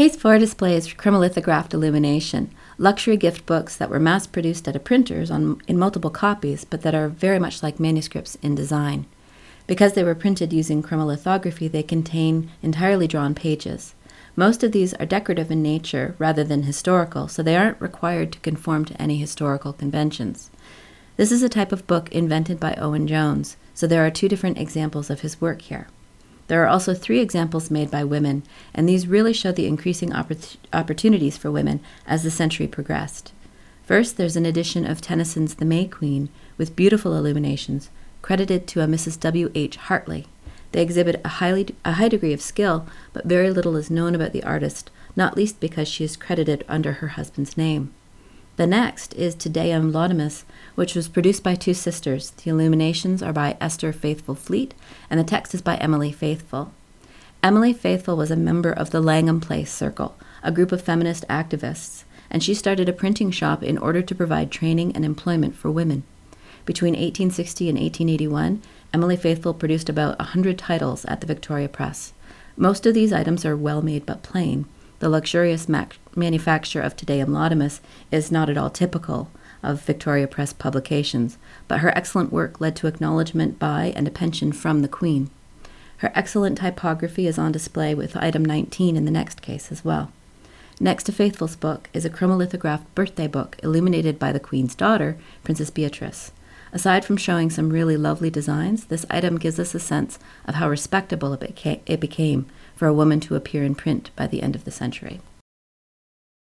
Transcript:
Case 4 displays chromolithographed illumination, luxury gift books that were mass produced at a printer's on, in multiple copies, but that are very much like manuscripts in design. Because they were printed using chromolithography, they contain entirely drawn pages. Most of these are decorative in nature rather than historical, so they aren't required to conform to any historical conventions. This is a type of book invented by Owen Jones, so there are two different examples of his work here. There are also three examples made by women, and these really show the increasing oppor- opportunities for women as the century progressed. First, there's an edition of Tennyson's The May Queen with beautiful illuminations, credited to a Mrs. W. H. Hartley. They exhibit a, highly, a high degree of skill, but very little is known about the artist, not least because she is credited under her husband's name. The next is Te Deum Laudamus, which was produced by two sisters. The illuminations are by Esther Faithfull Fleet, and the text is by Emily Faithfull. Emily Faithfull was a member of the Langham Place Circle, a group of feminist activists, and she started a printing shop in order to provide training and employment for women. Between 1860 and 1881, Emily Faithfull produced about a 100 titles at the Victoria Press. Most of these items are well made but plain. The luxurious manufacture of Te Deum Laudamus is not at all typical of Victoria Press publications, but her excellent work led to acknowledgement by and a pension from the Queen. Her excellent typography is on display with item 19 in the next case as well. Next to Faithfull's book is a chromolithographed birthday book illuminated by the Queen's daughter, Princess Beatrice. Aside from showing some really lovely designs, this item gives us a sense of how respectable it became, for a woman to appear in print by the end of the century.